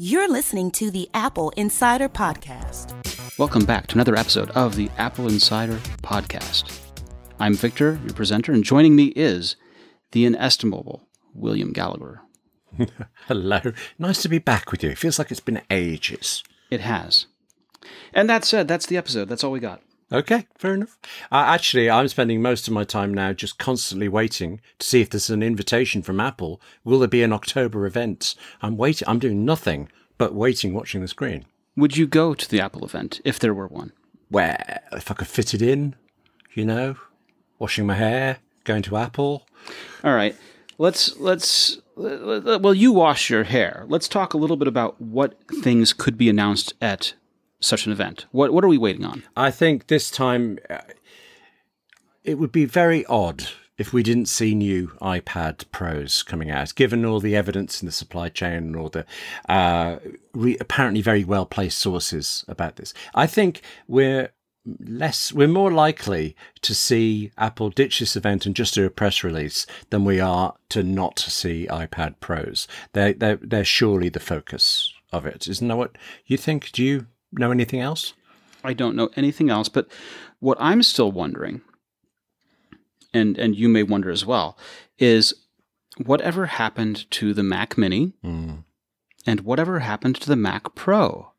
You're listening to the AppleInsider Podcast. Welcome back to another episode of the AppleInsider Podcast. I'm Victor, your presenter, and joining me is the inestimable William Gallagher. Hello. Nice to be back with you. It feels like it's been ages. It has. And that said, that's the episode. That's all we got. Okay, fair enough. Uh, actually, I'm spending most of my time now just constantly waiting to see if there's an invitation from Apple. Will there be an October event? I'm waiting. I'm doing nothing but waiting, watching the screen. Would you go to the Apple event if there were one? Where, if I could fit it in, you know, washing my hair, going to Apple. All right. Let's let's well, you wash your hair. Let's talk a little bit about what things could be announced at such an event? What what are we waiting on? I think this time uh, it would be very odd if we didn't see new iPad Pros coming out, given all the evidence in the supply chain and all the uh, re- apparently very well placed sources about this. I think we're less we're more likely to see Apple ditch this event and just do a press release than we are to not see iPad Pros. They they they're surely the focus of it. Isn't that what you think? Do you know anything else? I don't know anything else, but what I'm still wondering, and and you may wonder as well, is whatever happened to the Mac Mini, mm. and whatever happened to the Mac Pro.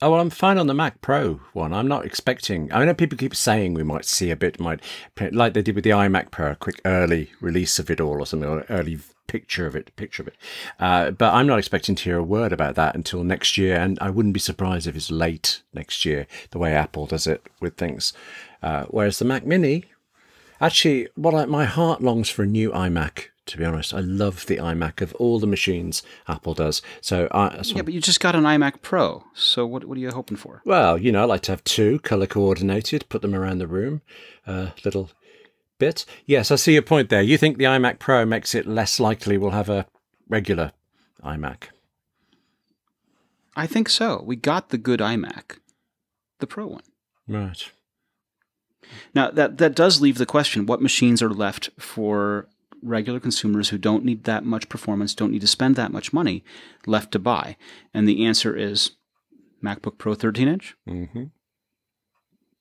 Oh well, I'm fine on the Mac Pro one. I'm not expecting. I know people keep saying we might see a bit, might like they did with the iMac Pro, a quick early release of it all or something, or early picture of it, picture of it. Uh, but I'm not expecting to hear a word about that until next year, and I wouldn't be surprised if it's late next year, the way Apple does it with things. Uh, whereas the Mac Mini, actually, what I, my heart longs for a new iMac to be honest. I love the iMac of all the machines Apple does. So, I, so yeah, but you just got an iMac Pro. So what what are you hoping for? Well, you know, I like to have two color coordinated, put them around the room, uh, little bit. Yes, I see your point there. You think the iMac Pro makes it less likely we'll have a regular iMac? I think so. We got the good iMac, the Pro one. Right. Now that that does leave the question: what machines are left for regular consumers who don't need that much performance, don't need to spend that much money left to buy? And the answer is MacBook Pro 13 inch. Mm-hmm.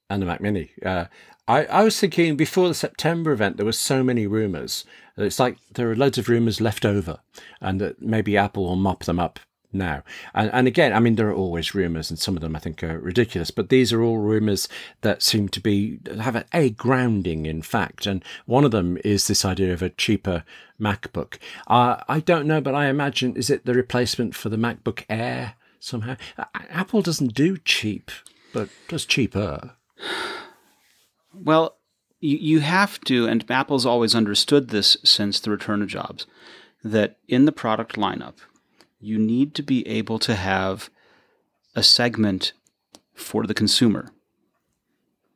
And the Mac Mini. Uh, I, I was thinking before the September event, there were so many rumors. It's like there are loads of rumors left over, and that maybe Apple will mop them up now. And, and again, I mean, there are always rumors, and some of them I think are ridiculous, but these are all rumors that seem to be have a, a grounding in fact. And one of them is this idea of a cheaper MacBook. Uh, I don't know, but I imagine is it the replacement for the MacBook Air somehow? Apple doesn't do cheap, but does cheaper. Well, you, you have to, and Apple's always understood this since the return of Jobs, that in the product lineup, you need to be able to have a segment for the consumer.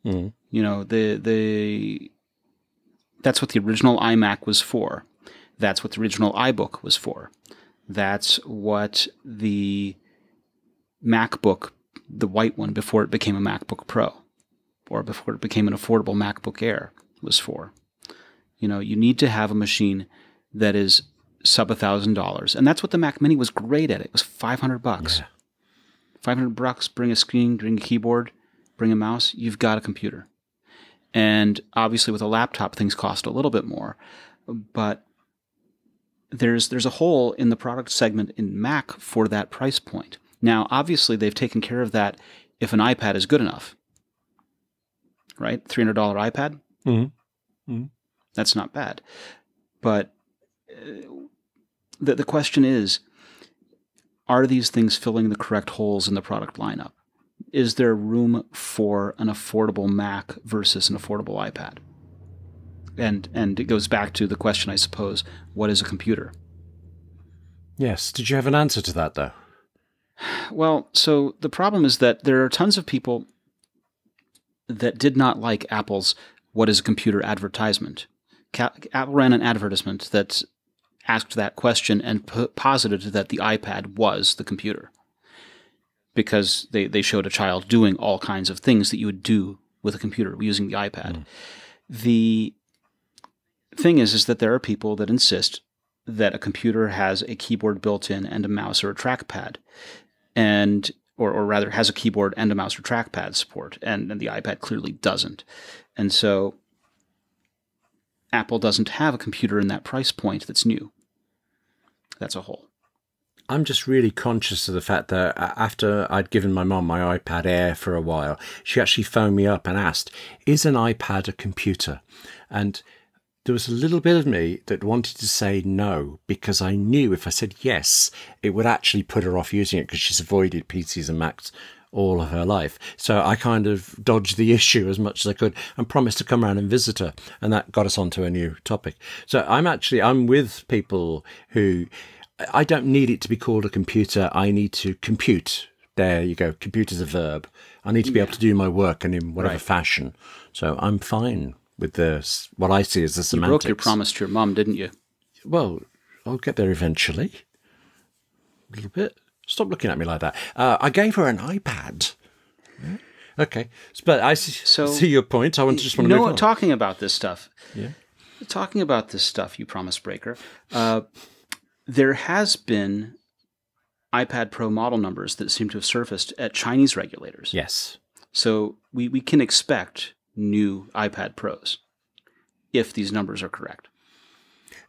Mm. You know, the the that's what the original iMac was for. That's what the original iBook was for. That's what the MacBook, the white one before it became a MacBook Pro or before it became an affordable MacBook Air was for. You know, you need to have a machine that is sub a thousand dollars, and that's what the Mac Mini was great at. It was five hundred bucks. Yeah. Five hundred bucks. Bring a screen, bring a keyboard, bring a mouse. You've got a computer. And obviously, with a laptop, things cost a little bit more, but there's there's a hole in the product segment in Mac for that price point. Now, obviously, they've taken care of that if an iPad is good enough right? $300 iPad. Mm-hmm. Mm-hmm. That's not bad. But uh, the, the question is are these things filling the correct holes in the product lineup? Is there room for an affordable Mac versus an affordable iPad? And and it goes back to the question, I suppose, what is a computer? Yes. Did you have an answer to that though? Well, so the problem is that there are tons of people that did not like Apple's "What is a computer?" advertisement. Apple ran an advertisement that asked that question and p- posited that the iPad was the computer because they, they showed a child doing all kinds of things that you would do with a computer using the iPad. Mm. The thing is, is that there are people that insist that a computer has a keyboard built in and a mouse or a trackpad, and or, or rather has a keyboard and a mouse or trackpad support, and, and the iPad clearly doesn't. And so Apple doesn't have a computer in that price point that's new. That's a whole. I'm just really conscious of the fact that uh, after I'd given my mom my iPad Air for a while, she actually phoned me up and asked, Is an iPad a computer? And there was a little bit of me that wanted to say no because I knew if I said yes, it would actually put her off using it because she's avoided PCs and Macs all of her life. So I kind of dodged the issue as much as I could and promised to come around and visit her. And that got us onto a new topic. So I'm actually, I'm with people who, I don't need it to be called a computer. I need to compute. There you go. Compute is a verb. I need to be yeah. able to do my work and in whatever right. fashion. So I'm fine with the what I see as the semantics. You broke your promise to your mum, didn't you? Well, I'll get there eventually. A little bit. Stop looking at me like that. Uh, I gave her an iPad. Okay, but I see, so, see your point. I want to just want to you know what, talking about this stuff. Yeah. Talking about this stuff, you promise breaker. Uh, there has been iPad Pro model numbers that seem to have surfaced at Chinese regulators. Yes. So we, we can expect new iPad Pros if these numbers are correct.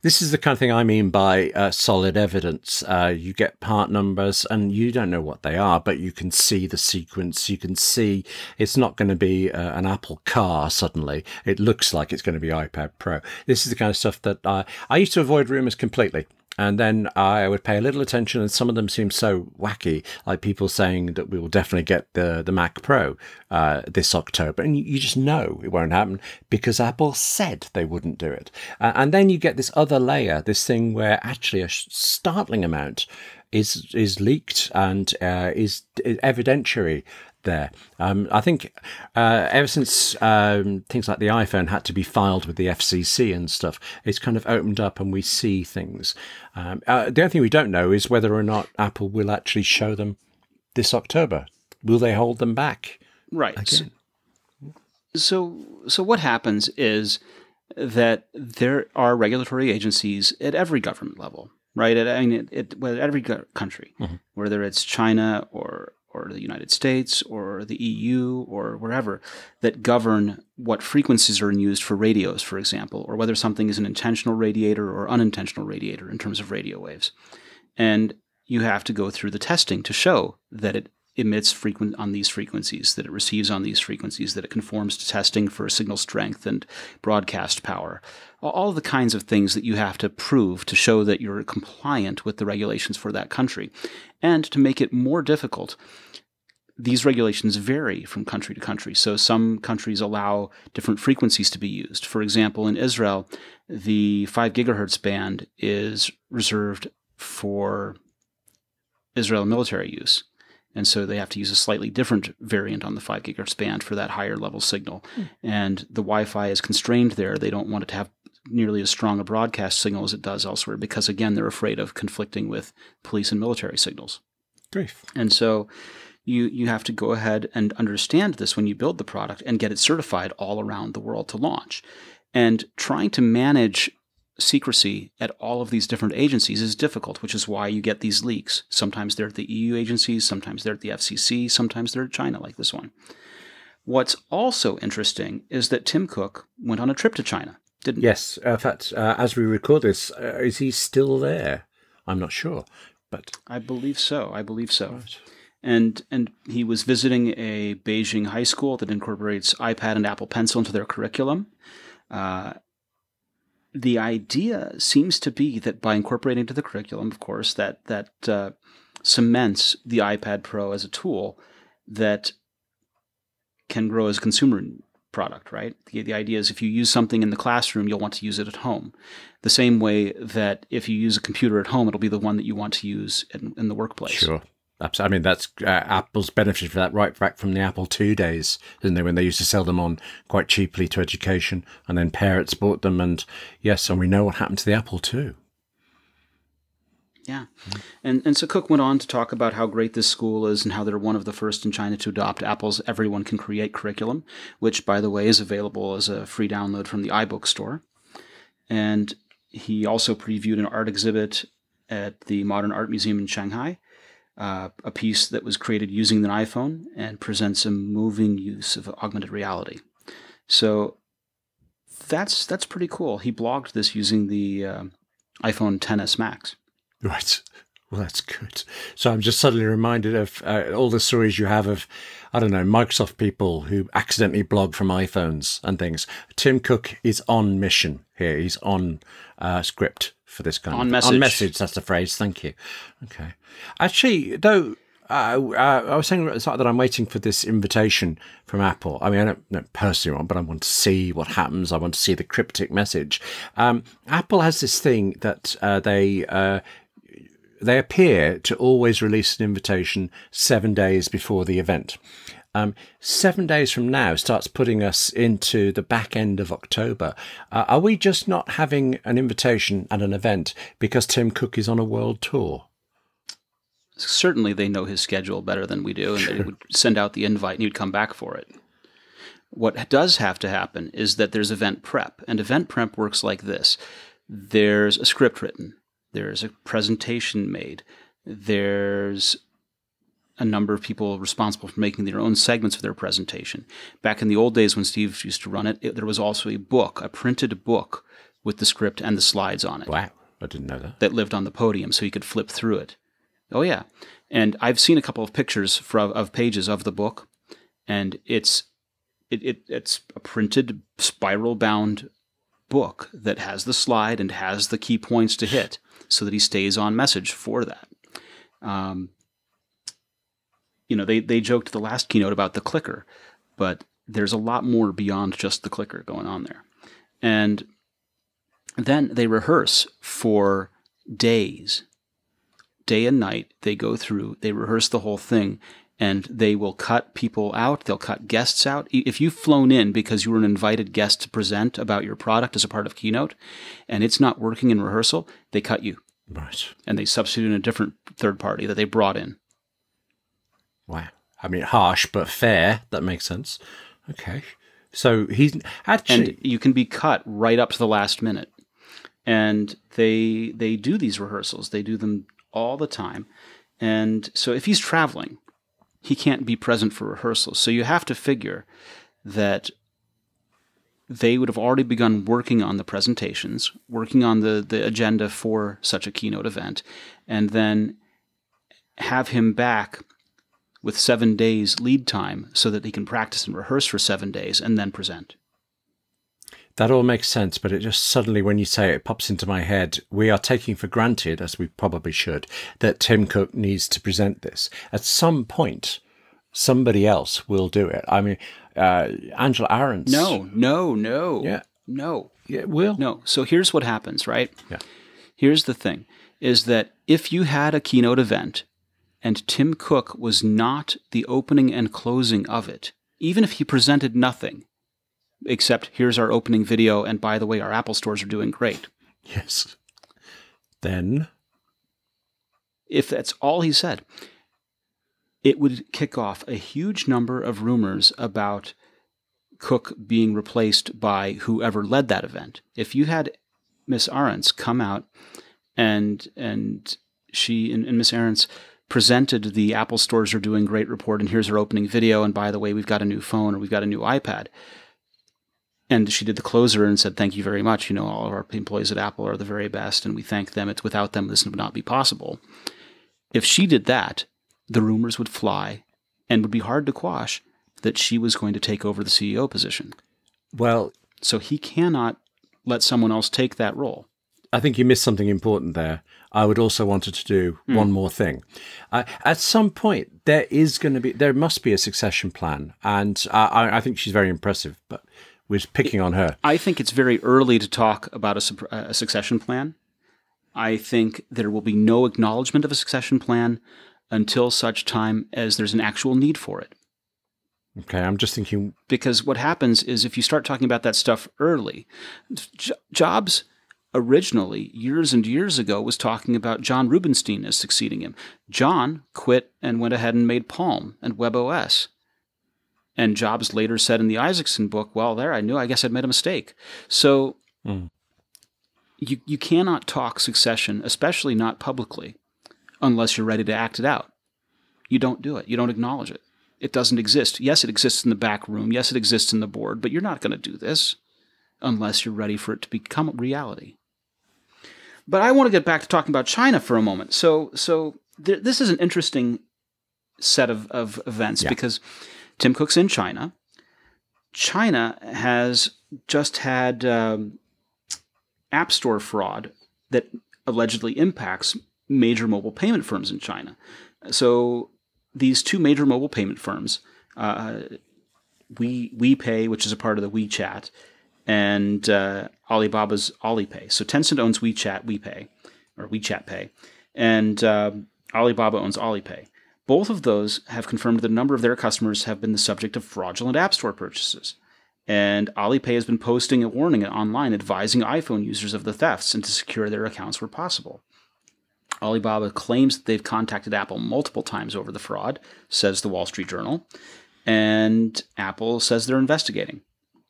This is the kind of thing I mean by uh, solid evidence. Uh, you get part numbers and you don't know what they are, but you can see the sequence. You can see it's not going to be uh, an Apple car suddenly. It looks like it's going to be iPad Pro. This is the kind of stuff that I, I used to avoid rumors completely. And then I would pay a little attention, and some of them seem so wacky, like people saying that we will definitely get the, the Mac Pro uh, this October. And you, just know it won't happen because Apple said they wouldn't do it. Uh, and then you get this other layer, this thing where actually a startling amount is is leaked and uh, is evidentiary there. Um, I think uh, ever since um, things like the iPhone had to be filed with the FCC and stuff, it's kind of opened up and we see things. Um, uh, the only thing we don't know is whether or not Apple will actually show them this October. Will they hold them back? Right. Again? So, so what happens is that there are regulatory agencies at every government level, right? At, I mean, at, at every country, mm-hmm. whether it's China or or the United States or the EU or wherever that govern what frequencies are used for radios, for example, or whether something is an intentional radiator or unintentional radiator in terms of radio waves. And you have to go through the testing to show that it emits frequent on these frequencies, that it receives on these frequencies, that it conforms to testing for signal strength and broadcast power. All the kinds of things that you have to prove to show that you're compliant with the regulations for that country. And to make it more difficult, these regulations vary from country to country. So some countries allow different frequencies to be used. For example, in Israel, the 5 gigahertz band is reserved for Israel military use. And so they have to use a slightly different variant on the 5 gigahertz band for that higher level signal. Mm. And the Wi Fi is constrained there. They don't want it to have nearly as strong a broadcast signal as it does elsewhere because, again, they're afraid of conflicting with police and military signals. Grief. And so you, you have to go ahead and understand this when you build the product and get it certified all around the world to launch. And trying to manage secrecy at all of these different agencies is difficult, which is why you get these leaks. Sometimes they're at the EU agencies, sometimes they're at the FCC, sometimes they're at China, like this one. What's also interesting is that Tim Cook went on a trip to China, didn't yes, he? Yes. in fact, uh, as we record this, uh, is he still there? I'm not sure, but I believe so. I believe so. Right. And and he was visiting a Beijing high school that incorporates iPad and Apple Pencil into their curriculum. Uh, the idea seems to be that by incorporating into the curriculum, of course, that that uh, cements the iPad Pro as a tool that can grow as a consumer product, right? The, the idea is if you use something in the classroom, you'll want to use it at home. The same way that if you use a computer at home, it'll be the one that you want to use in, in the workplace. Sure. I mean, that's uh, Apple's benefited for that right back from the Apple II days, didn't they? When they used to sell them on quite cheaply to education, and then parents bought them, and yes, and we know what happened to the Apple II. Yeah, and and so Cook went on to talk about how great this school is and how they're one of the first in China to adopt Apple's Everyone Can Create curriculum, which, by the way, is available as a free download from the iBook store. And he also previewed an art exhibit at the Modern Art Museum in Shanghai, uh, a piece that was created using an iPhone and presents a moving use of augmented reality. So that's that's pretty cool. He blogged this using the uh, iPhone 10s Max. Right. Well, that's good. So I'm just suddenly reminded of uh, all the stories you have of, I don't know, Microsoft people who accidentally blog from iPhones and things. Tim Cook is on mission here. He's on uh, script for this kind On of message. On message. That's the phrase. Thank you. Okay. Actually, though. Uh, uh, I was saying at the start that I'm waiting for this invitation from Apple. I mean, I don't, don't personally want, but I want to see what happens. I want to see the cryptic message. Um, Apple has this thing that uh, they uh, they appear to always release an invitation seven days before the event. Um, seven days from now starts putting us into the back end of October. Uh, are we just not having an invitation and an event because Tim Cook is on a world tour? Certainly, they know his schedule better than we do, and they would send out the invite and he'd come back for it. What does have to happen is that there's event prep, and event prep works like this there's a script written, there's a presentation made, there's a number of people responsible for making their own segments of their presentation. Back in the old days when Steve used to run it, it there was also a book, a printed book with the script and the slides on it Wow, I didn't know that. that lived on the podium so you could flip through it. Oh yeah. And I've seen a couple of pictures from, of pages of the book and it's it, it it's a printed spiral bound book that has the slide and has the key points to hit so that he stays on message for that. Um, you know, they, they joked the last keynote about the clicker, but there's a lot more beyond just the clicker going on there. And then they rehearse for days, day and night. They go through, they rehearse the whole thing, and they will cut people out. They'll cut guests out. If you've flown in because you were an invited guest to present about your product as a part of keynote, and it's not working in rehearsal, they cut you Right. and they substitute in a different third party that they brought in. Wow. I mean, harsh but fair. That makes sense. Okay. So he's actually. and you can be cut right up to the last minute. And they they do these rehearsals. They do them all the time. And so if he's traveling, he can't be present for rehearsals. So you have to figure that they would have already begun working on the presentations, working on the, the agenda for such a keynote event, and then have him back with seven days lead time so that he can practice and rehearse for seven days and then present. That all makes sense, but it just suddenly, when you say it, it pops into my head. We are taking for granted, as we probably should, that Tim Cook needs to present this. At some point, somebody else will do it. I mean, uh, Angela Ahrendts. No, no, no. Yeah. No. Yeah, will. No. So here's what happens, right? Yeah. Here's the thing is that if you had a keynote event and Tim Cook was not the opening and closing of it, even if he presented nothing, except here's our opening video, and by the way, our Apple stores are doing great. Yes. Then. If that's all he said, it would kick off a huge number of rumors about Cook being replaced by whoever led that event. If you had Miss Ahrendts come out and and she and, and Miss Ahrendts presented the Apple stores are doing great report, and here's her opening video, and by the way, we've got a new phone or we've got a new iPad. And she did the closer and said, "Thank you very much. You know, all of our employees at Apple are the very best, and we thank them. It's without them, this would not be possible." If she did that, the rumors would fly, and would be hard to quash that she was going to take over the CEO position. Well, So he cannot let someone else take that role. I think you missed something important there. I would also wanted to do one more thing. Uh, at some point, there is going to be, there must be a succession plan, and uh, I, I think she's very impressive. But we're picking on her. I think it's very early to talk about a, a succession plan. I think there will be no acknowledgement of a succession plan until such time as there's an actual need for it. Okay, I'm just thinking. Because what happens is if you start talking about that stuff early, Jobs originally, years and years ago, was talking about John Rubinstein as succeeding him. John quit and went ahead and made Palm and WebOS. And Jobs later said in the Isaacson book, well, there, I knew, I guess I'd made a mistake. So Mm. you, you cannot talk succession, especially not publicly, unless you're ready to act it out. You don't do it. You don't acknowledge it. It doesn't exist. Yes, it exists in the back room. Yes, it exists in the board, but you're not going to do this unless you're ready for it to become reality. But I want to get back to talking about China for a moment. So, so th- this is an interesting set of, of events Yeah. because Tim Cook's in China. China has just had um, App Store fraud that allegedly impacts major mobile payment firms in China. So these two major mobile payment firms, uh, we WePay, which is a part of the WeChat, and uh, Alibaba's Alipay. So Tencent owns WeChat, WePay, or WeChat Pay, and um Alibaba owns Alipay. Both of those have confirmed that a number of their customers have been the subject of fraudulent App Store purchases. And Alipay has been posting a warning online advising iPhone users of the thefts and to secure their accounts where possible. Alibaba claims that they've contacted Apple multiple times over the fraud, says the Wall Street Journal, and Apple says they're investigating,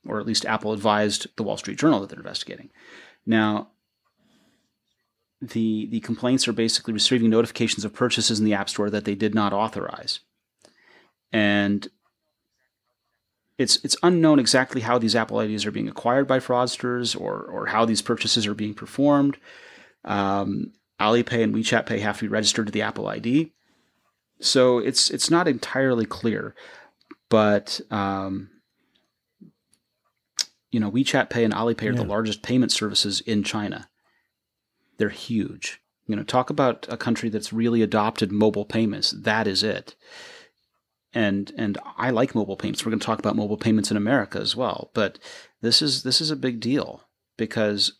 or at least Apple advised the Wall Street Journal that they're investigating. Now, the the complaints are basically receiving notifications of purchases in the App Store that they did not authorize, and it's it's unknown exactly how these Apple IDs are being acquired by fraudsters or or how these purchases are being performed. Um, Alipay and WeChat Pay have to be registered to the Apple ID, so it's it's not entirely clear. But um, you know, WeChat Pay and Alipay are the largest payment services in China. They're huge. You know, talk about a country that's really adopted mobile payments. That is it. And and I like mobile payments. We're going to talk about mobile payments in America as well. But this is this is a big deal because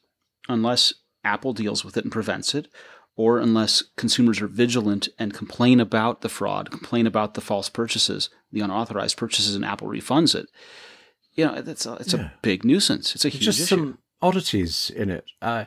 unless Apple deals with it and prevents it, or unless consumers are vigilant and complain about the fraud, complain about the false purchases, the unauthorized purchases, and Apple refunds it, you know, it's a, it's Yeah. a big nuisance. It's a huge just issue. some oddities in it. Uh,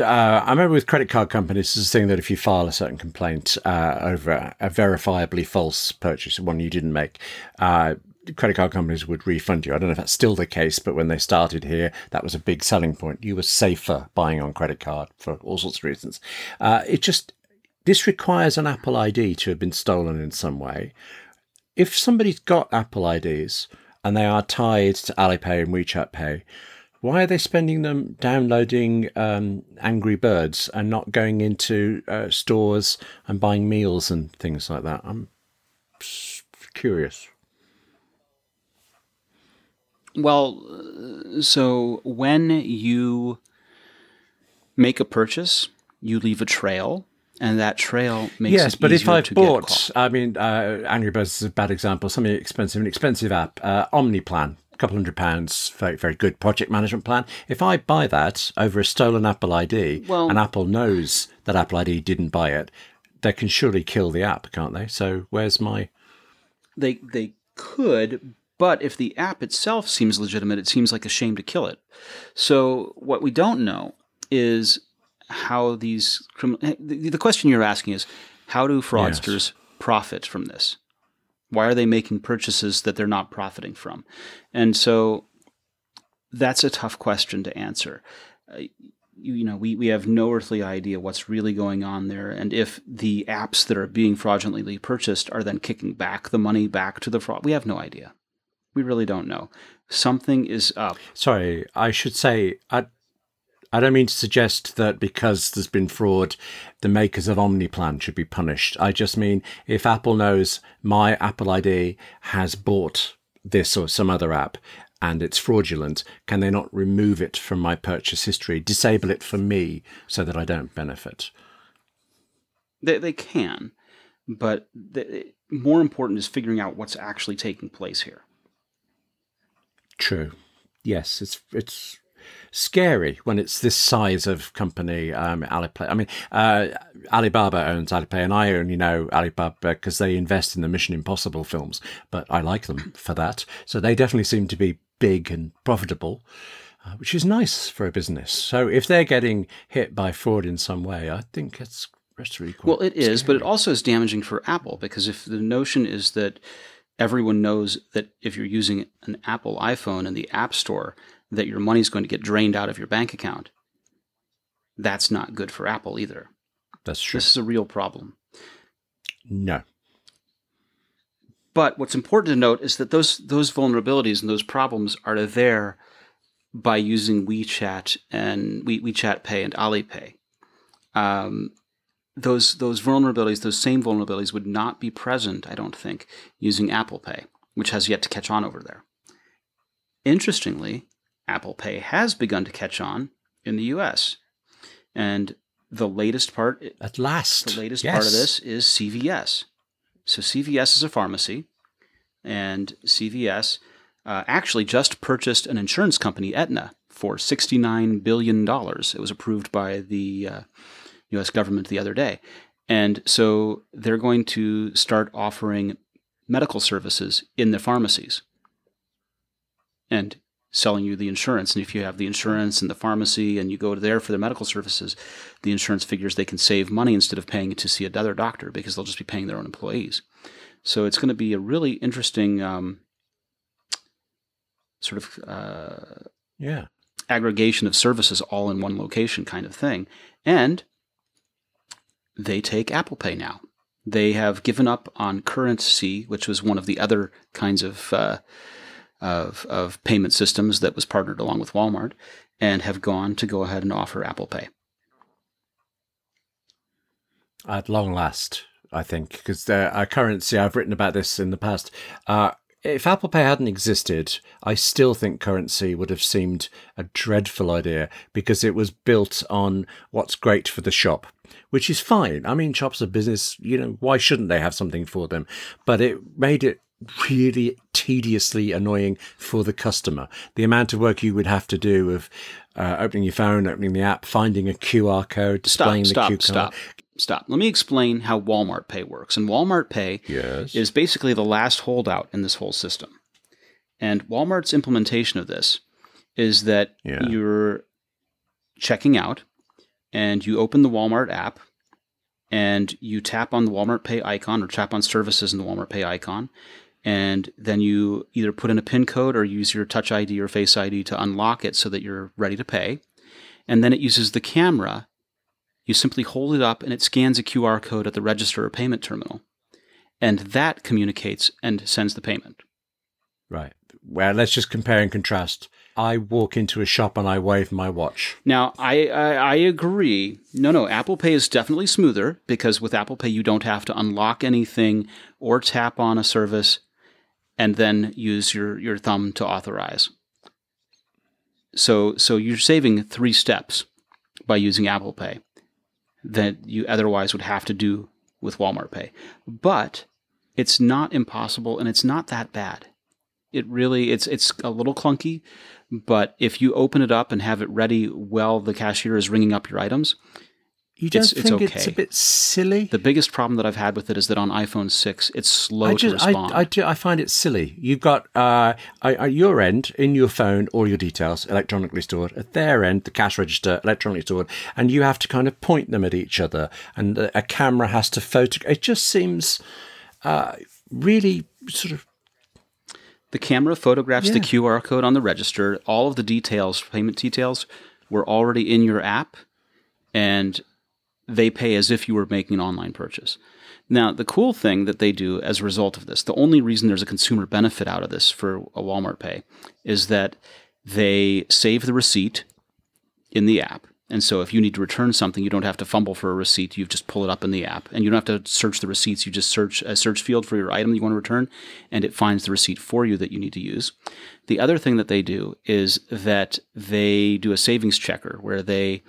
uh, I remember with credit card companies, is a thing that if you file a certain complaint uh, over a, a verifiably false purchase, one you didn't make, uh, credit card companies would refund you. I don't know if that's still the case, but when they started here, that was a big selling point. You were safer buying on credit card for all sorts of reasons. Uh, it just this requires an Apple ID to have been stolen in some way. If somebody's got Apple IDs and they are tied to Alipay and WeChat Pay, why are they spending them downloading um, Angry Birds and not going into uh, stores and buying meals and things like that? I'm curious. Well, so when you make a purchase, you leave a trail, and that trail makes yes, but if I've bought. I mean, uh, Angry Birds is a bad example. Something expensive, an expensive app, uh, OmniPlan, couple hundred pounds, very very good project management plan. If I buy that over a stolen Apple ID, Well- and Apple knows that Apple ID didn't buy it, they can surely kill the app, can't they? So where's my they they could, but if the app itself seems legitimate, it seems like a shame to kill it. So what we don't know is how these criminal. The, the question you're asking is how do fraudsters profit from this? Why are they making purchases that they're not profiting from? And so that's a tough question to answer. Uh, you, you know, we, we have no earthly idea what's really going on there, and if the apps that are being fraudulently purchased are then kicking back the money back to the fraud, we have no idea. We really don't know. Something is up. Sorry, I should say I. I don't mean to suggest that because there's been fraud, the makers of OmniPlan should be punished. I just mean if Apple knows my Apple ID has bought this or some other app and it's fraudulent, can they not remove it from my purchase history, disable it for me so that I don't benefit? They, they can, but the, more important is figuring out what's actually taking place here. True. Yes, it's it's scary when it's this size of company. Um, Alipay. I mean, uh, Alibaba owns Alipay, and I only know Alibaba because they invest in the Mission Impossible films. But I like them for that. So they definitely seem to be big and profitable, uh, which is nice for a business. So if they're getting hit by fraud in some way, I think it's that's really Well, it is, but it also is damaging for Apple because if the notion is that everyone knows that if you're using an Apple iPhone in the App Store, that your money's going to get drained out of your bank account, that's not good for Apple either. That's true. This is a real problem. No. But what's important to note is that those those vulnerabilities and those problems are there by using WeChat and We, WeChat Pay and Alipay. Um, those those vulnerabilities, those same vulnerabilities, would not be present, I don't think, using Apple Pay, which has yet to catch on over there. Interestingly, Apple Pay has begun to catch on in the U.S. And the latest part, At last. the latest Yes. part of this is CVS. So CVS is a pharmacy, and CVS uh, actually just purchased an insurance company, Aetna, for $69 billion. It was approved by the uh, U.S. government the other day. And so they're going to start offering medical services in the pharmacies and selling you the insurance. And if you have the insurance and the pharmacy and you go there for the medical services, the insurance figures they can save money instead of paying to see another doctor because they'll just be paying their own employees. So it's going to be a really interesting um, sort of uh, Yeah. aggregation of services all in one location kind of thing. And they take Apple Pay now. They have given up on CurrentC, which was one of the other kinds of uh, of, of payment systems that was partnered along with Walmart, and have gone to go ahead and offer Apple Pay. At long last, I think, because our CurrentC, I've written about this in the past. Uh, if Apple Pay hadn't existed, I still think CurrentC would have seemed a dreadful idea because it was built on what's great for the shop, which is fine. I mean, shops are business, you know, why shouldn't they have something for them? But it made it really tediously annoying for the customer. The amount of work you would have to do of uh, opening your phone, opening the app, finding a QR code, displaying stop, the QR stop, stop. Let me explain how Walmart Pay works. And Walmart Pay Yes. is basically the last holdout in this whole system. And Walmart's implementation of this is that Yeah. you're checking out and you open the Walmart app and you tap on the Walmart Pay icon or tap on services in the Walmart Pay icon. And then you either put in a PIN code or use your Touch ID or Face ID to unlock it so that you're ready to pay. And then it uses the camera. You simply hold it up and it scans a QR code at the register or payment terminal. And that communicates and sends the payment. Right. Well, let's just compare and contrast. I walk into a shop and I wave my watch. Now, I, I, I agree. No, no, Apple Pay is definitely smoother because with Apple Pay, you don't have to unlock anything or tap on a service and then use your, your thumb to authorize. So, so you're saving three steps by using Apple Pay that you otherwise would have to do with Walmart Pay. But it's not impossible and it's not that bad. It really it's it's a little clunky, but if you open it up and have it ready while the cashier is ringing up your items, You don't It's- it's think it's, okay. a bit silly? the biggest problem that I've had with it is that on iPhone 6 it's slow I to just, I, respond. I, do, I find it silly. You've got uh, at your end in your phone all your details electronically stored. At their end, the cash register electronically stored, and you have to kind of point them at each other, and a, a camera has to photo. It just seems uh, really sort of The camera photographs the QR code on the register. All of the details, payment details, were already in your app, and they pay as if you were making an online purchase. Now, the cool thing that they do as a result of this, the only reason there's a consumer benefit out of this for a Walmart Pay is that they save the receipt in the app. And so if you need to return something, you don't have to fumble for a receipt. You just pull it up in the app. And you don't have to search the receipts. You just search a search field for your item you want to return, and it finds the receipt for you that you need to use. The other thing that they do is that they do a savings checker where they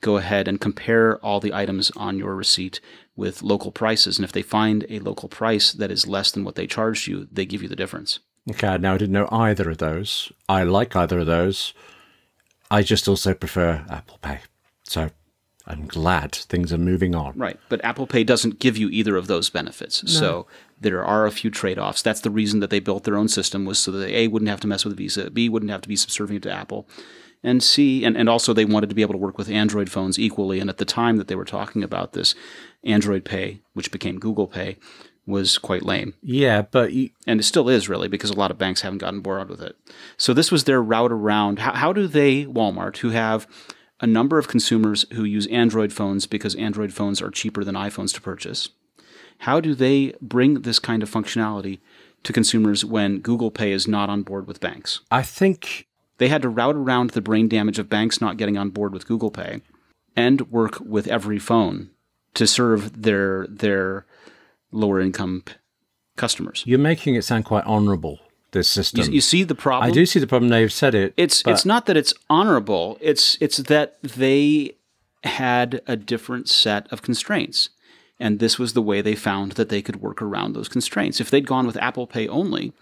go ahead and compare all the items on your receipt with local prices. And if they find a local price that is less than what they charged you, they give you the difference. okay. Now I didn't know either of those. I like either of those. I just also prefer Apple Pay. So I'm glad things are moving on. Right. But Apple Pay doesn't give you either of those benefits. So there are a few trade offs. That's the reason that they built their own system was so that A wouldn't have to mess with Visa, B wouldn't have to be subservient to Apple. And see. and, and also they wanted to be able to work with Android phones equally. And at the time that they were talking about this, Android Pay, which became Google Pay, was quite lame. Yeah, but you, And it still is really because a lot of banks haven't gotten bored with it. So this was their route around. How, how do they, Walmart, who have a number of consumers who use Android phones because Android phones are cheaper than iPhones to purchase. How do they bring this kind of functionality to consumers when Google Pay is not on board with banks? I think They had to route around the brain damage of banks not getting on board with Google Pay and work with every phone to serve their their lower income customers. you're making it sound quite honourable. This system. You, you see the problem? I do see the problem. They've said it. It's it's not that it's honorable. It's it's that they had a different set of constraints. And this was the way they found that they could work around those constraints. If they'd gone with Apple Pay only,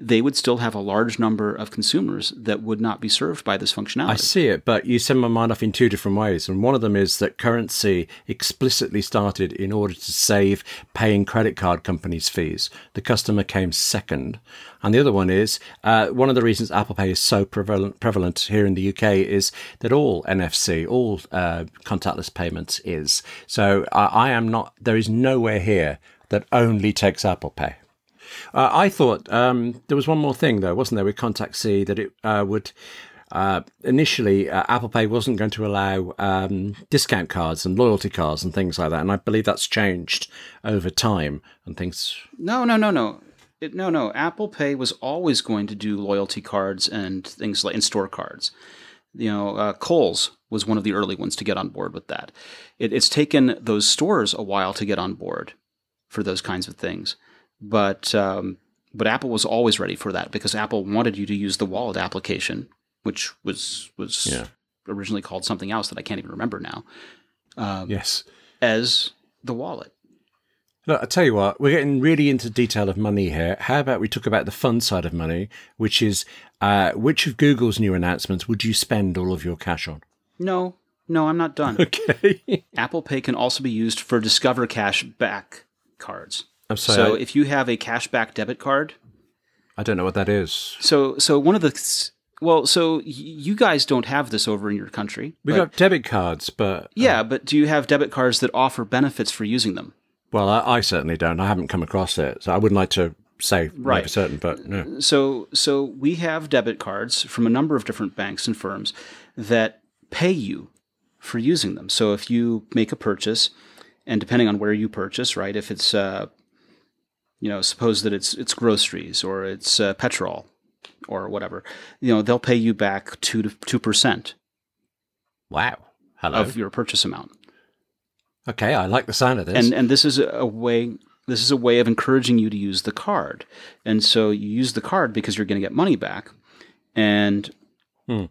they would still have a large number of consumers that would not be served by this functionality. I see it, but you send my mind off in two different ways. And one of them is that CurrentC explicitly started in order to save paying credit card companies fees. The customer came second. And the other one is uh, one of the reasons Apple Pay is so prevalent, prevalent here in the UK is that all NFC, all uh, contactless payments is. So I, I am not, there is nowhere here that only takes Apple Pay. Uh, I thought um, there was one more thing, though, wasn't there, with CurrentC that it uh, would. Uh, initially, uh, Apple Pay wasn't going to allow um, discount cards and loyalty cards and things like that, and I believe that's changed over time. And things, No, no, no, no. It, no, no. Apple Pay was always going to do loyalty cards and things like in-store cards. You know, uh, Kohl's was one of the early ones to get on board with that. It, it's taken those stores a while to get on board for those kinds of things, but um, but Apple was always ready for that because Apple wanted you to use the Wallet application, which was was Yeah. originally called something else that I can't even remember now, um, yes. as the wallet. Look, I tell you what, we're getting really into detail of money here. How about we talk about the fun side of money, which is uh, which of Google's new announcements would you spend all of your cash on? No, no, I'm not done. Okay. Apple Pay can also be used for Discover Cash back cards. I'm sorry. So I, if you have a cashback debit card, I don't know what that is. so so one of the well, so you guys don't have this over in your country. We got debit cards, but yeah, but do you have debit cards that offer benefits for using them? Well, I, I certainly don't. I haven't come across it, so I wouldn't like to say right. Right. for certain. But no. So so we have debit cards from a number of different banks and firms that pay you for using them. So if you make a purchase, and depending on where you purchase, right, if it's uh, you know, suppose that it's it's groceries or it's uh, petrol or whatever, you know, they'll pay you back two to two percent Wow. Hello. of your purchase amount. okay, I like the sound of this. and and this is a way this is a way of encouraging you to use the card and so you use the card because you're going to get money back and Hmm.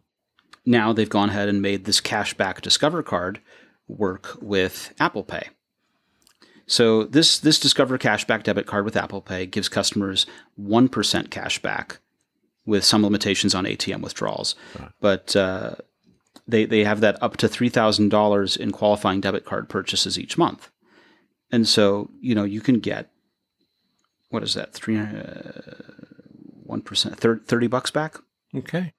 now they've gone ahead and made this cashback discover card work with apple pay so this this discover cashback debit card with apple pay gives customers 1% cash back, with some limitations on atm withdrawals but uh, they, they have that up to $3,000 in qualifying debit card purchases each month. And so, you know, you can get, what is that, three, uh, 1%, 30 bucks back? okay.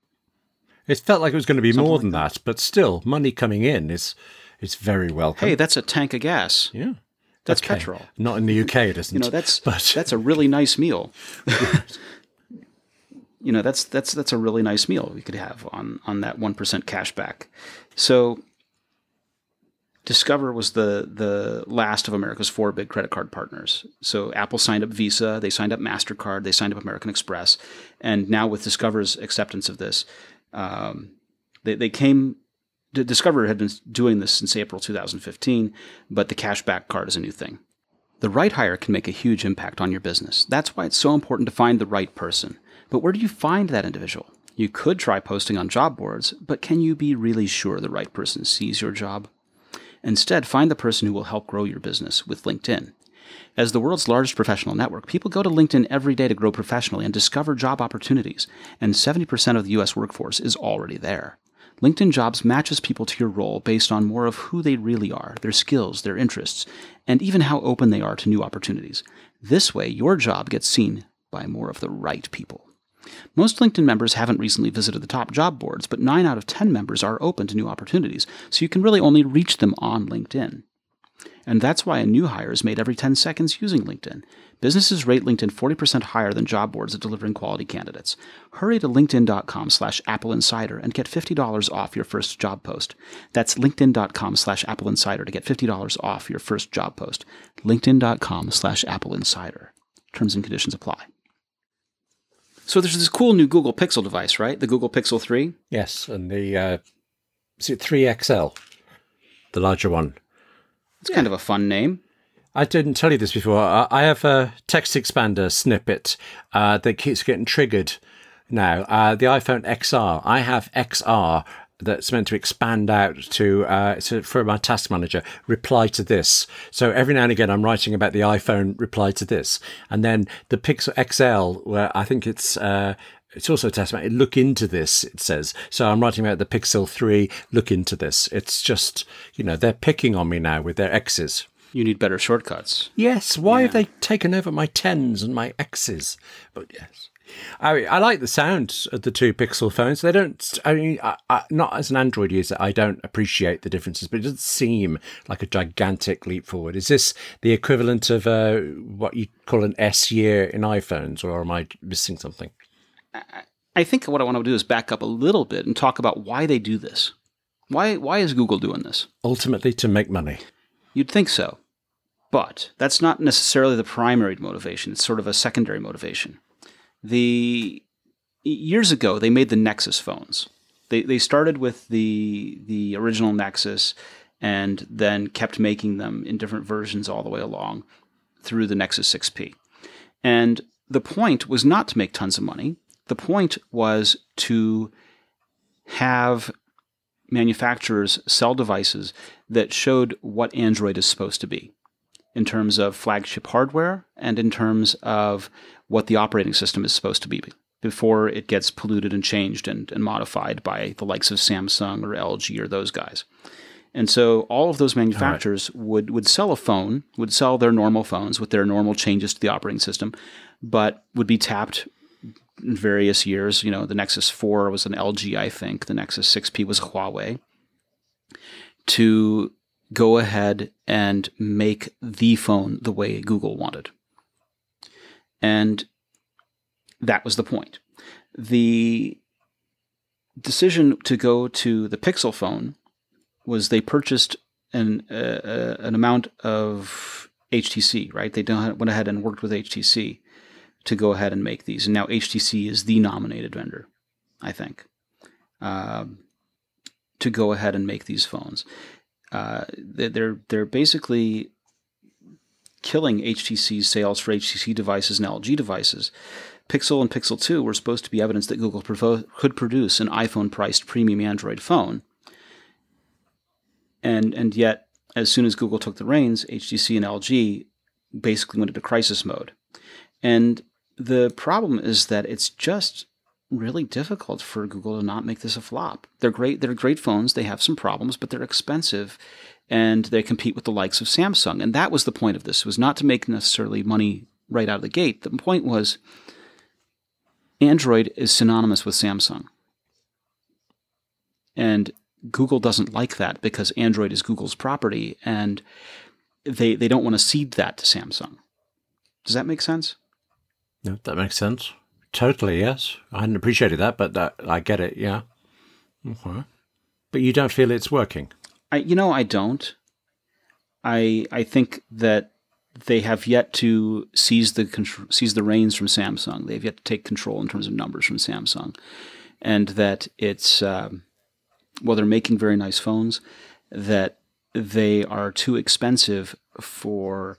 It felt like it was going to be more like than that. but still, money coming in is is very welcome. Hey, that's a tank of gas. yeah, That's Okay. petrol. Not in the UK, it isn't. You know, that's, but that's a really nice meal. you know, that's, that's, that's a really nice meal we could have on, on that 1% cash back. So Discover was the the last of America's four big credit card partners. So Apple signed up Visa, they signed up Mastercard, they signed up American Express, and now with Discover's acceptance of this, um, they they came. D- Discover had been doing this since April 2015, but the cashback card is a new thing. The right hire can make a huge impact on your business. That's why it's so important to find the right person. But where do you find that individual? You could try posting on job boards, but can you be really sure the right person sees your job? Instead, find the person who will help grow your business with LinkedIn. As the world's largest professional network, people go to LinkedIn every day to grow professionally and discover job opportunities, and 70% of the US workforce is already there. LinkedIn Jobs matches people to your role based on more of who they really are, their skills, their interests, and even how open they are to new opportunities. This way, your job gets seen by more of the right people. Most LinkedIn members haven't recently visited the top job boards, but 9 out of 10 members are open to new opportunities, so you can really only reach them on LinkedIn. And that's why a new hire is made every 10 seconds using LinkedIn. Businesses rate LinkedIn 40% higher than job boards at delivering quality candidates. Hurry to linkedin.com slash Apple Insider and get $50 off your first job post. That's linkedin.com slash Apple Insider to get $50 off your first job post. linkedin.com slash Apple Insider. Terms and conditions apply. So there's this cool new Google Pixel device, right? The Google Pixel 3. Yes, and the uh, is it 3XL, the larger one. It's kind of a fun name. I didn't tell you this before. I have a TextExpander snippet uh, that keeps getting triggered now. Uh, the iPhone XR. I have XR that's meant to expand out to, uh, to for my task manager reply to this so every now and again i'm writing about the iphone reply to this and then the pixel xl where i think it's uh, it's also a manager. Look into this, it says. So I'm writing about the Pixel 3. Look into this. It's just, you know, they're picking on me now with their X's. You need better shortcuts. Yes. Why yeah. have they taken over my 10s and my X's? But yes. I I like the sound of the two Pixel phones. They don't. I mean, I, I, not as an Android user, I don't appreciate the differences, but it doesn't seem like a gigantic leap forward. Is this the equivalent of uh, what you call an S year in iPhones, or am I missing something? I think what I want to do is back up a little bit and talk about why they do this. Why why is Google doing this? Ultimately to make money. You'd think so. But that's not necessarily the primary motivation. It's sort of a secondary motivation. The years ago they made the Nexus phones. They they started with the the original Nexus and then kept making them in different versions all the way along through the Nexus 6P. And the point was not to make tons of money. The point was to have manufacturers sell devices that showed what Android is supposed to be in terms of flagship hardware and in terms of what the operating system is supposed to be before it gets polluted and changed and, and modified by the likes of Samsung or LG or those guys. And so all of those manufacturers right. would, would sell a phone, would sell their normal phones with their normal changes to the operating system, but would be tapped various years. You know, the Nexus 4 was an LG, I think. The Nexus 6P was Huawei. To go ahead and make the phone the way Google wanted. And that was the point. The decision to go to the Pixel phone was they purchased an uh, uh, an amount of HTC, right? They went ahead and worked with HTC to go ahead and make these. And now HTC is the nominated vendor, I think, uh, to go ahead and make these phones. Uh, they're they're basically killing HTC's sales for HTC devices and LG devices. Pixel and Pixel 2 were supposed to be evidence that Google provo- could produce an iPhone priced premium Android phone. And and yet as soon as Google took the reins, HTC and LG basically went into crisis mode. And the problem is that it's just really difficult for Google to not make this a flop. They're great. They're great phones. They have some problems, but they're expensive, and they compete with the likes of Samsung. And that was the point of this: was not to make necessarily money right out of the gate. The point was Android is synonymous with Samsung, and Google doesn't like that because Android is Google's property, and they they don't want to cede that to Samsung. Does that make sense? No, that makes sense. Totally, yes. I hadn't appreciated that, but that, I get it. Yeah. But you don't feel it's working. I, you know, I don't. I I think that they have yet to seize the seize the reins from Samsung. They've yet to take control in terms of numbers from Samsung, and that it's um, well, they're making very nice phones. That they are too expensive for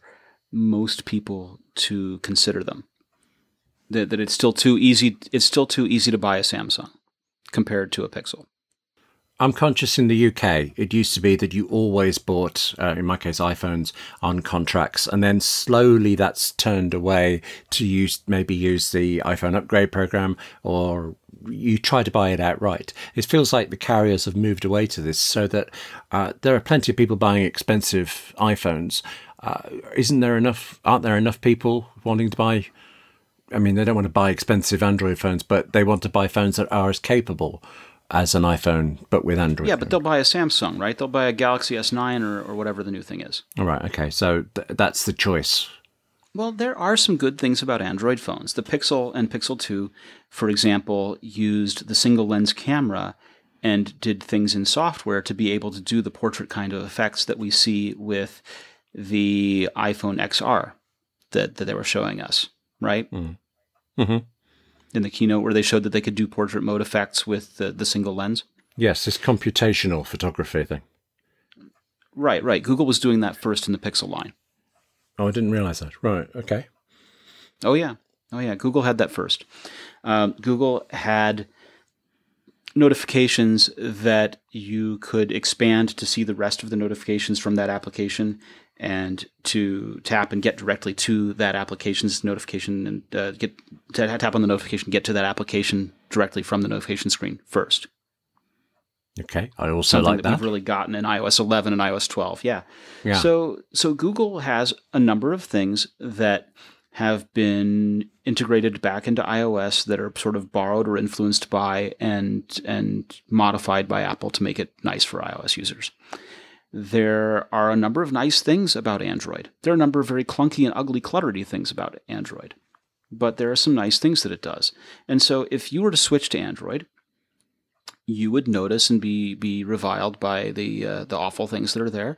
most people to consider them that, that it's still too easy it's still too easy to buy a Samsung compared to a Pixel. I'm conscious in the UK, it used to be that you always bought, uh, in my case, iPhones on contracts, and then slowly that's turned away to use maybe use the iPhone upgrade program, or you try to buy it outright. It feels like the carriers have moved away to this, so that uh, there are plenty of people buying expensive iPhones. Uh, isn't there enough? Aren't there enough people wanting to buy I mean, they don't want to buy expensive Android phones, but they want to buy phones that are as capable as an iPhone, but with Android. Yeah, but they'll buy a Samsung, right? They'll buy a Galaxy S9 or, or whatever the new thing is. All right. Okay. So th- that's the choice. Well, there are some good things about Android phones. The Pixel and Pixel 2, for example, used the single lens camera and did things in software to be able to do the portrait kind of effects that we see with the iPhone XR that, that they were showing us, right? Mm-hmm. In the keynote where they showed that they could do portrait mode effects with the, the single lens. Yes, this computational photography thing. Right, right. Google was doing that first in the Pixel line. Oh, I didn't realize that. Right. Okay. Oh yeah, oh yeah. Google had that first. Um, Google had notifications that you could expand to see the rest of the notifications from that application and to tap and get directly to that application's notification and uh, get to tap on the notification, get to that application directly from the notification screen first. Okay. I also Something like that, that. we've really gotten in iOS 11 and iOS 12. Yeah. Yeah. So so Google has a number of things that have been integrated back into iOS that are sort of borrowed or influenced by and and modified by Apple to make it nice for iOS users. There are a number of nice things about Android. There are a number of very clunky and ugly, cluttery things about Android. But there are some nice things that it does. And so if you were to switch to Android, you would notice and be be reviled by the uh, the awful things that are there,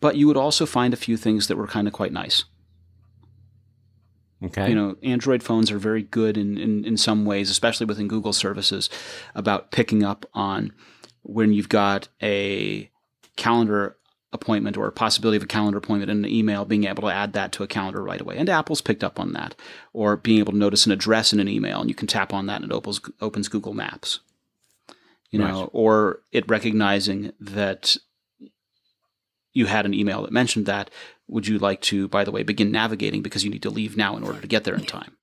but you would also find a few things that were kind of quite nice. okay. You know, Android phones are very good in, in, in some ways, especially within Google services, about picking up on when you've got a calendar appointment or possibility of a calendar appointment in an email, being able to add that to a calendar right away. And Apple's picked up on that. Or being able to notice an address in an email and you can tap on that and it opens, opens Google Maps. You know, Right. or it recognizing that you had an email that mentioned that. Would you like to, by the way, begin navigating because you need to leave now in order to get there in time?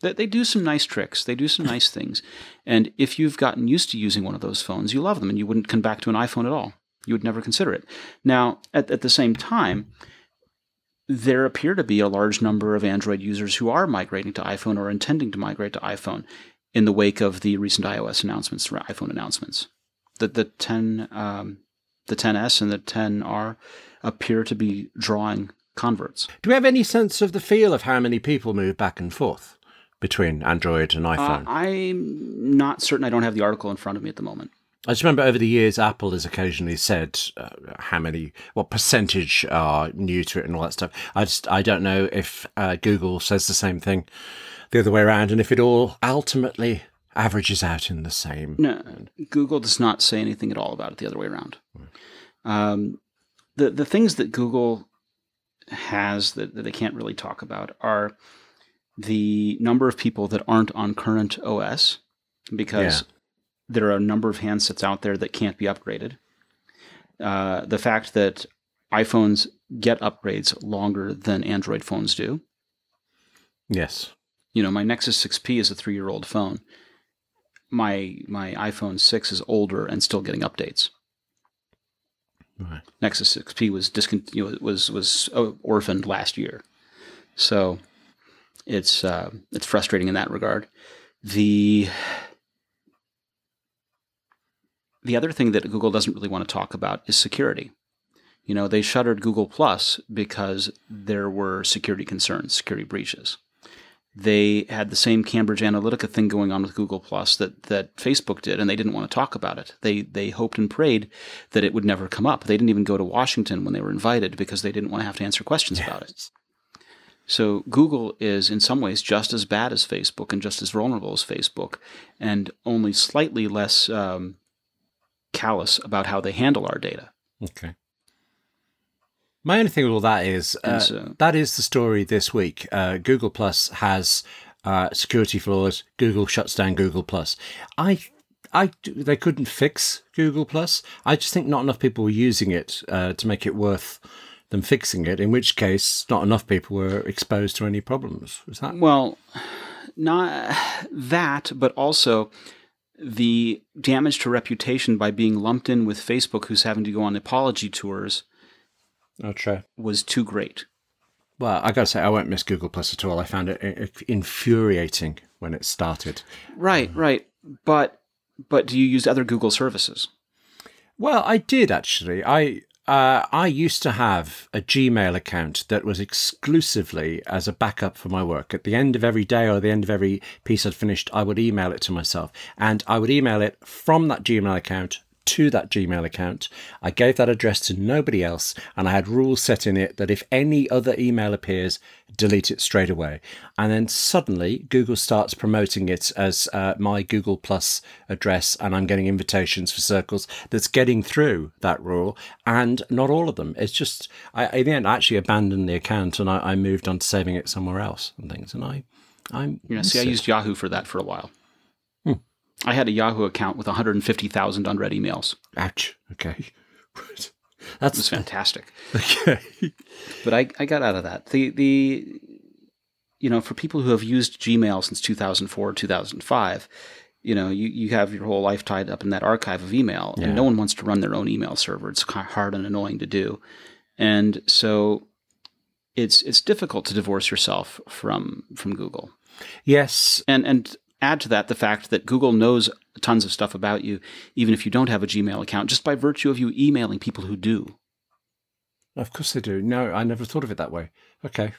They, they do some nice tricks. They do some nice things. And if you've gotten used to using one of those phones, you love them and you wouldn't come back to an iPhone at all. You would never consider it. Now, at, at the same time, there appear to be a large number of Android users who are migrating to iPhone or intending to migrate to iPhone in the wake of the recent iOS announcements or iPhone announcements. The the 10 um, the 10s and the 10r appear to be drawing converts. Do we have any sense of the feel of how many people move back and forth between Android and Uh, iPhone? I'm not certain. I don't have the article in front of me at the moment. I just remember over the years, Apple has occasionally said uh, how many, what percentage are new to it and all that stuff. I just, I don't know if uh, Google says the same thing the other way around, and if it all ultimately averages out in the same. No, Google does not say anything at all about it the other way around. Um, the the things that Google has that, that they can't really talk about are the number of people that aren't on current OS because Yeah. there are a number of handsets out there that can't be upgraded. Uh, the fact that iPhones get upgrades longer than Android phones do. Yes. You know, my Nexus 6P is a three year old phone. My my iPhone 6 is older and still getting updates. Right. Nexus 6P was discontinued was was uh, orphaned last year, so it's uh, it's frustrating in that regard. The the other thing that Google doesn't really want to talk about is security. You know, they shuttered Google Plus because there were security concerns, security breaches. They had the same Cambridge Analytica thing going on with Google Plus that, that Facebook did, and they didn't want to talk about it. They they hoped and prayed that it would never come up. They didn't even go to Washington when they were invited because they didn't want to have to answer questions about it. So Google is in some ways just as bad as Facebook and just as vulnerable as Facebook, and only slightly less um, callous about how they handle our data. Okay. My only thing with all that is uh, so, that is the story this week. Uh, Google Plus has uh, security flaws. Google shuts down Google Plus. I, I, they couldn't fix Google Plus. I just think not enough people were using it uh, to make it worth them fixing it. In which case, not enough people were exposed to any problems. Was that? Well, not that, but also the damage to reputation by being lumped in with Facebook, who's having to go on apology tours, Oh, true. was too great. Well, I gotta say, I won't miss Google Plus at all. I found it infuriating when it started. Right, mm. right. but but do you use other Google services? Well, I did actually. I uh, I used to have a Gmail account that was exclusively as a backup for my work. At the end of every day or the end of every piece I'd finished, I would email it to myself. And I would email it from that Gmail account to that Gmail account. I gave that address to nobody else, and I had rules set in it that if any other email appears, delete it straight away. And then suddenly, Google starts promoting it as uh, my Google Plus address, and I'm getting invitations for circles that's getting through that rule, and not all of them. It's just, I, in the end, I actually abandoned the account and I, I moved on to saving it somewhere else and things. And I, I'm. Yeah, see, I used Yahoo for that for a while. I had a Yahoo account with 150,000 unread emails. Ouch. Okay. That's was fantastic. Okay. but I, I got out of that. The the you know, for people who have used Gmail since 2004, 2005, you know, you, you have your whole life tied up in that archive of email, yeah. and no one wants to run their own email server. It's hard and annoying to do, and so it's it's difficult to divorce yourself from from Google. Yes, and and add to that the fact that Google knows tons of stuff about you, even if you don't have a Gmail account, just by virtue of you emailing people who do. Of course they do. No, I never thought of it that way. Okay.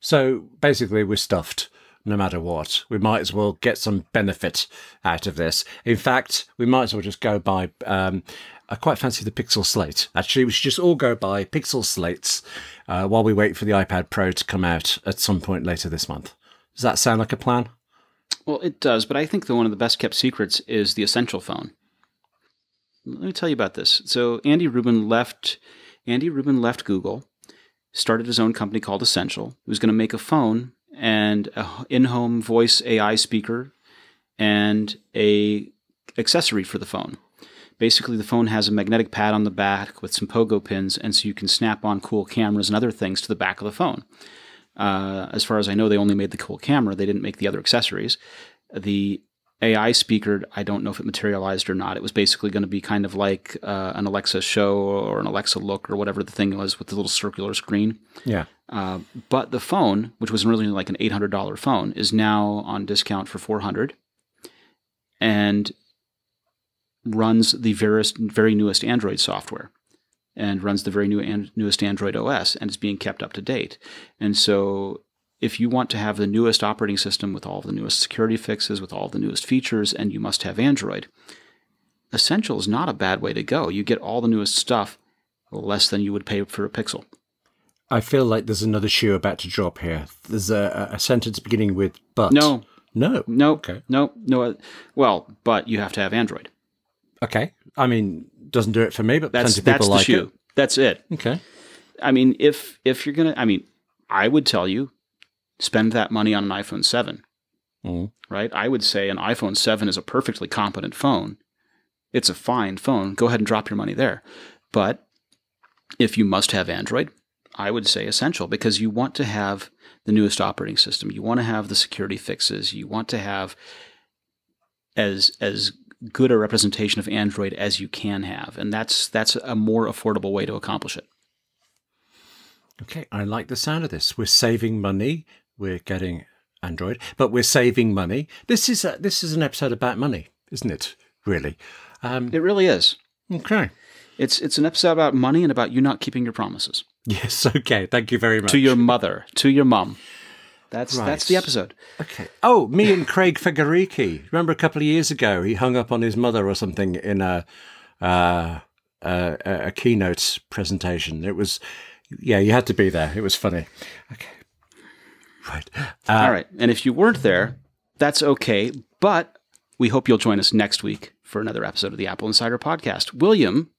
So basically, we're stuffed no matter what. We might as well get some benefit out of this. In fact, we might as well just go by. Um, I quite fancy the Pixel Slate. Actually, we should just all go buy Pixel Slates uh, while we wait for the iPad Pro to come out at some point later this month. Does that sound like a plan? Well, it does, but I think that one of the best kept secrets is the essential phone. Let me tell you about this. So Andy Rubin left Andy Rubin left Google, started his own company called Essential. He was going to make a phone and an in-home voice AI speaker and a accessory for the phone. Basically, the phone has a magnetic pad on the back with some pogo pins, and so you can snap on cool cameras and other things to the back of the phone. Uh, as far as I know, they only made the cool camera. They didn't make the other accessories. The AI speaker, I don't know if it materialized or not. It was basically going to be kind of like uh, an Alexa show or an Alexa look or whatever the thing was with the little circular screen. Yeah. Uh, but the phone, which was originally like an $800 phone, is now on discount for 400 and runs the very, very newest Android software and runs the very new and newest Android OS and is being kept up to date. And so if you want to have the newest operating system with all the newest security fixes, with all the newest features, and you must have Android, Essential is not a bad way to go. You get all the newest stuff less than you would pay for a Pixel. I feel like there's another shoe about to drop here. There's a, a sentence beginning with but. No. No. No. Okay. No. No. Well, but you have to have Android. Okay. I mean, doesn't do it for me, but that's plenty of people like shoe. it. That's it. Okay. I mean, if if you're gonna, I mean, I would tell you, spend that money on an iPhone seven. Mm. Right. I would say an iPhone seven is a perfectly competent phone. It's a fine phone. Go ahead and drop your money there. But if you must have Android, I would say essential because you want to have the newest operating system. You want to have the security fixes. You want to have as as good a representation of Android as you can have, and that's that's a more affordable way to accomplish it. Okay, I like the sound of this. We're saving money. We're getting Android, but we're saving money. This is a, this is an episode about money, isn't it? Really, um, it really is. Okay, it's it's an episode about money and about you not keeping your promises. Yes. Okay. Thank you very much. To your mother, to your mum. That's right. that's the episode. Okay. Oh, me and Craig Federighi. Remember a couple of years ago, he hung up on his mother or something in a uh, a, a keynote presentation. It was, yeah, you had to be there. It was funny. Okay. Right. Uh, All right. And if you weren't there, that's okay. But we hope you'll join us next week for another episode of the AppleInsider Podcast. William,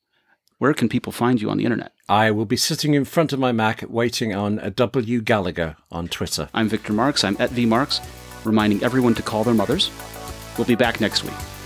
where can people find you on the internet? I will be sitting in front of my Mac waiting on a W. Gallagher on Twitter. I'm Victor Marks. I'm at VMarks, reminding everyone to call their mothers. We'll be back next week.